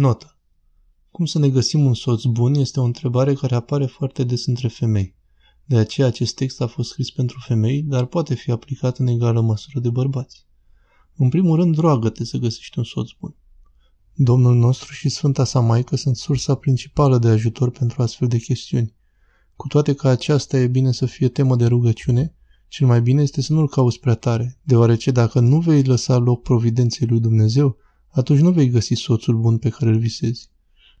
Notă. Cum să ne găsim un soț bun este o întrebare care apare foarte des între femei. De aceea acest text a fost scris pentru femei, dar poate fi aplicat în egală măsură de bărbați. În primul rând, roagă-te să găsești un soț bun. Domnul nostru și Sfânta sa Maică sunt sursa principală de ajutor pentru astfel de chestiuni. Cu toate că aceasta e bine să fie temă de rugăciune, cel mai bine este să nu-l cauți prea tare, deoarece dacă nu vei lăsa loc providenței lui Dumnezeu, atunci nu vei găsi soțul bun pe care îl visezi.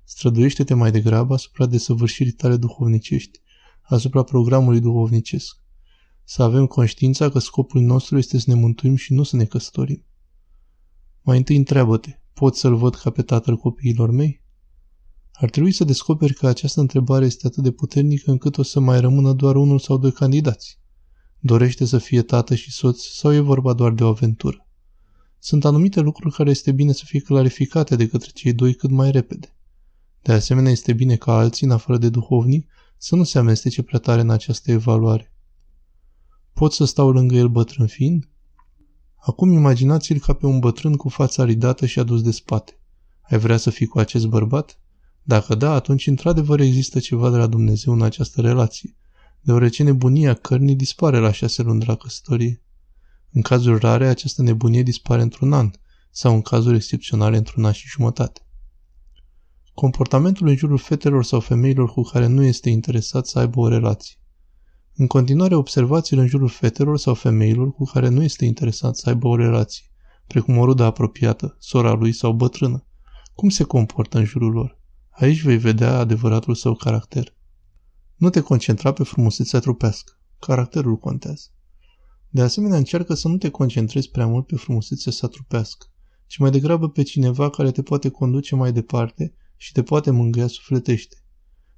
Străduiește-te mai degrabă asupra desăvârșirii tale duhovnicești, asupra programului duhovnicesc. Să avem conștiința că scopul nostru este să ne mântuim și nu să ne căsătorim. Mai întâi întreabă-te, pot să-l văd ca pe tatăl copiilor mei? Ar trebui să descoperi că această întrebare este atât de puternică încât o să mai rămână doar unul sau doi candidați. Dorește să fie tată și soț sau e vorba doar de o aventură? Sunt anumite lucruri care este bine să fie clarificate de către cei doi cât mai repede. De asemenea, este bine ca alții, în afară de duhovnic, să nu se amestece prea tare în această evaluare. Pot să stau lângă el bătrân fiind? Acum imaginați-l ca pe un bătrân cu fața ridată și adus de spate. Ai vrea să fii cu acest bărbat? Dacă da, atunci într-adevăr există ceva de la Dumnezeu în această relație, deoarece nebunia cărnii dispare la șase luni de la căsătorie. În cazuri rare, această nebunie dispare într-un an, sau în cazuri excepționale într-un an și jumătate. Comportamentul în jurul fetelor sau femeilor cu care nu este interesat să aibă o relație. În continuare, observați-l în jurul fetelor sau femeilor cu care nu este interesat să aibă o relație, precum o rudă apropiată, sora lui sau bătrână. Cum se comportă în jurul lor? Aici vei vedea adevăratul său caracter. Nu te concentra pe frumusețea trupească. Caracterul contează. De asemenea, încearcă să nu te concentrezi prea mult pe frumusețea sa trupească, ci mai degrabă pe cineva care te poate conduce mai departe și te poate mângâia sufletește.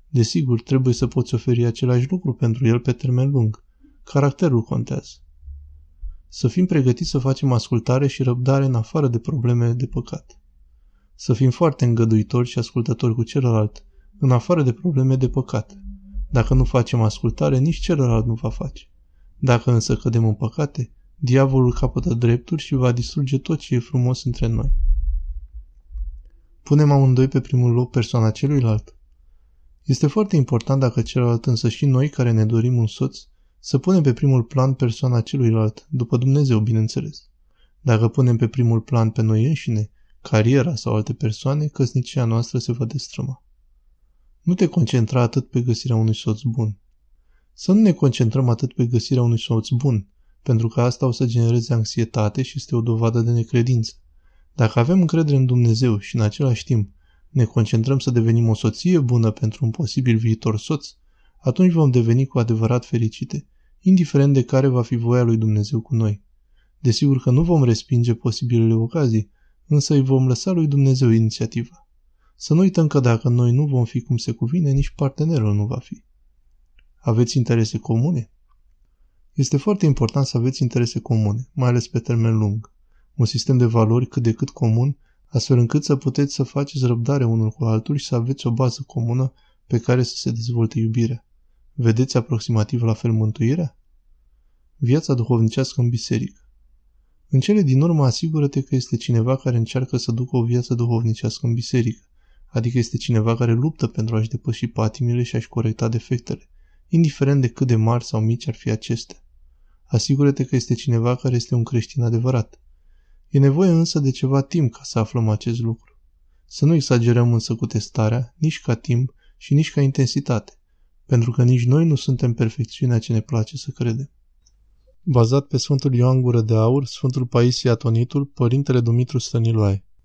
Desigur, trebuie să poți oferi același lucru pentru el pe termen lung. Caracterul contează. Să fim pregătiți să facem ascultare și răbdare în afară de probleme de păcat. Să fim foarte îngăduitori și ascultători cu celălalt, în afară de probleme de păcat. Dacă nu facem ascultare, nici celălalt nu va face. Dacă însă cădem în păcate, diavolul capătă drepturi și va distruge tot ce e frumos între noi. Punem amândoi pe primul loc persoana celuilalt. Este foarte important dacă celălalt însă și noi care ne dorim un soț, să punem pe primul plan persoana celuilalt, după Dumnezeu, bineînțeles. Dacă punem pe primul plan pe noi înșine, cariera sau alte persoane, căsnicia noastră se va destrăma. Nu te concentra atât pe găsirea unui soț bun. Să nu ne concentrăm atât pe găsirea unui soț bun, pentru că asta o să genereze anxietate și este o dovadă de necredință. Dacă avem încredere în Dumnezeu și în același timp ne concentrăm să devenim o soție bună pentru un posibil viitor soț, atunci vom deveni cu adevărat fericite, indiferent de care va fi voia lui Dumnezeu cu noi. Desigur că nu vom respinge posibilele ocazii, însă îi vom lăsa lui Dumnezeu inițiativa. Să nu uităm că dacă noi nu vom fi cum se cuvine, nici partenerul nu va fi. Aveți interese comune? Este foarte important să aveți interese comune, mai ales pe termen lung. Un sistem de valori cât de cât comun astfel încât să puteți să faceți răbdare unul cu altul și să aveți o bază comună pe care să se dezvolte iubirea. Vedeți aproximativ la fel mântuirea? Viața duhovnicească în biserică. În cele din urmă asigură-te că este cineva care încearcă să ducă o viață duhovnicească în biserică, adică este cineva care luptă pentru a-și depăși patimile și a-și corecta defectele, indiferent de cât de mari sau mici ar fi acestea. Asigură-te că este cineva care este un creștin adevărat. E nevoie însă de ceva timp ca să aflăm acest lucru. Să nu exagerăm însă cu testarea, nici ca timp și nici ca intensitate, pentru că nici noi nu suntem perfecțiunea ce ne place să credem. Bazat pe Sfântul Ioan Gură de Aur, Sfântul Paisie Atonitul, Părintele Dumitru Stăniloae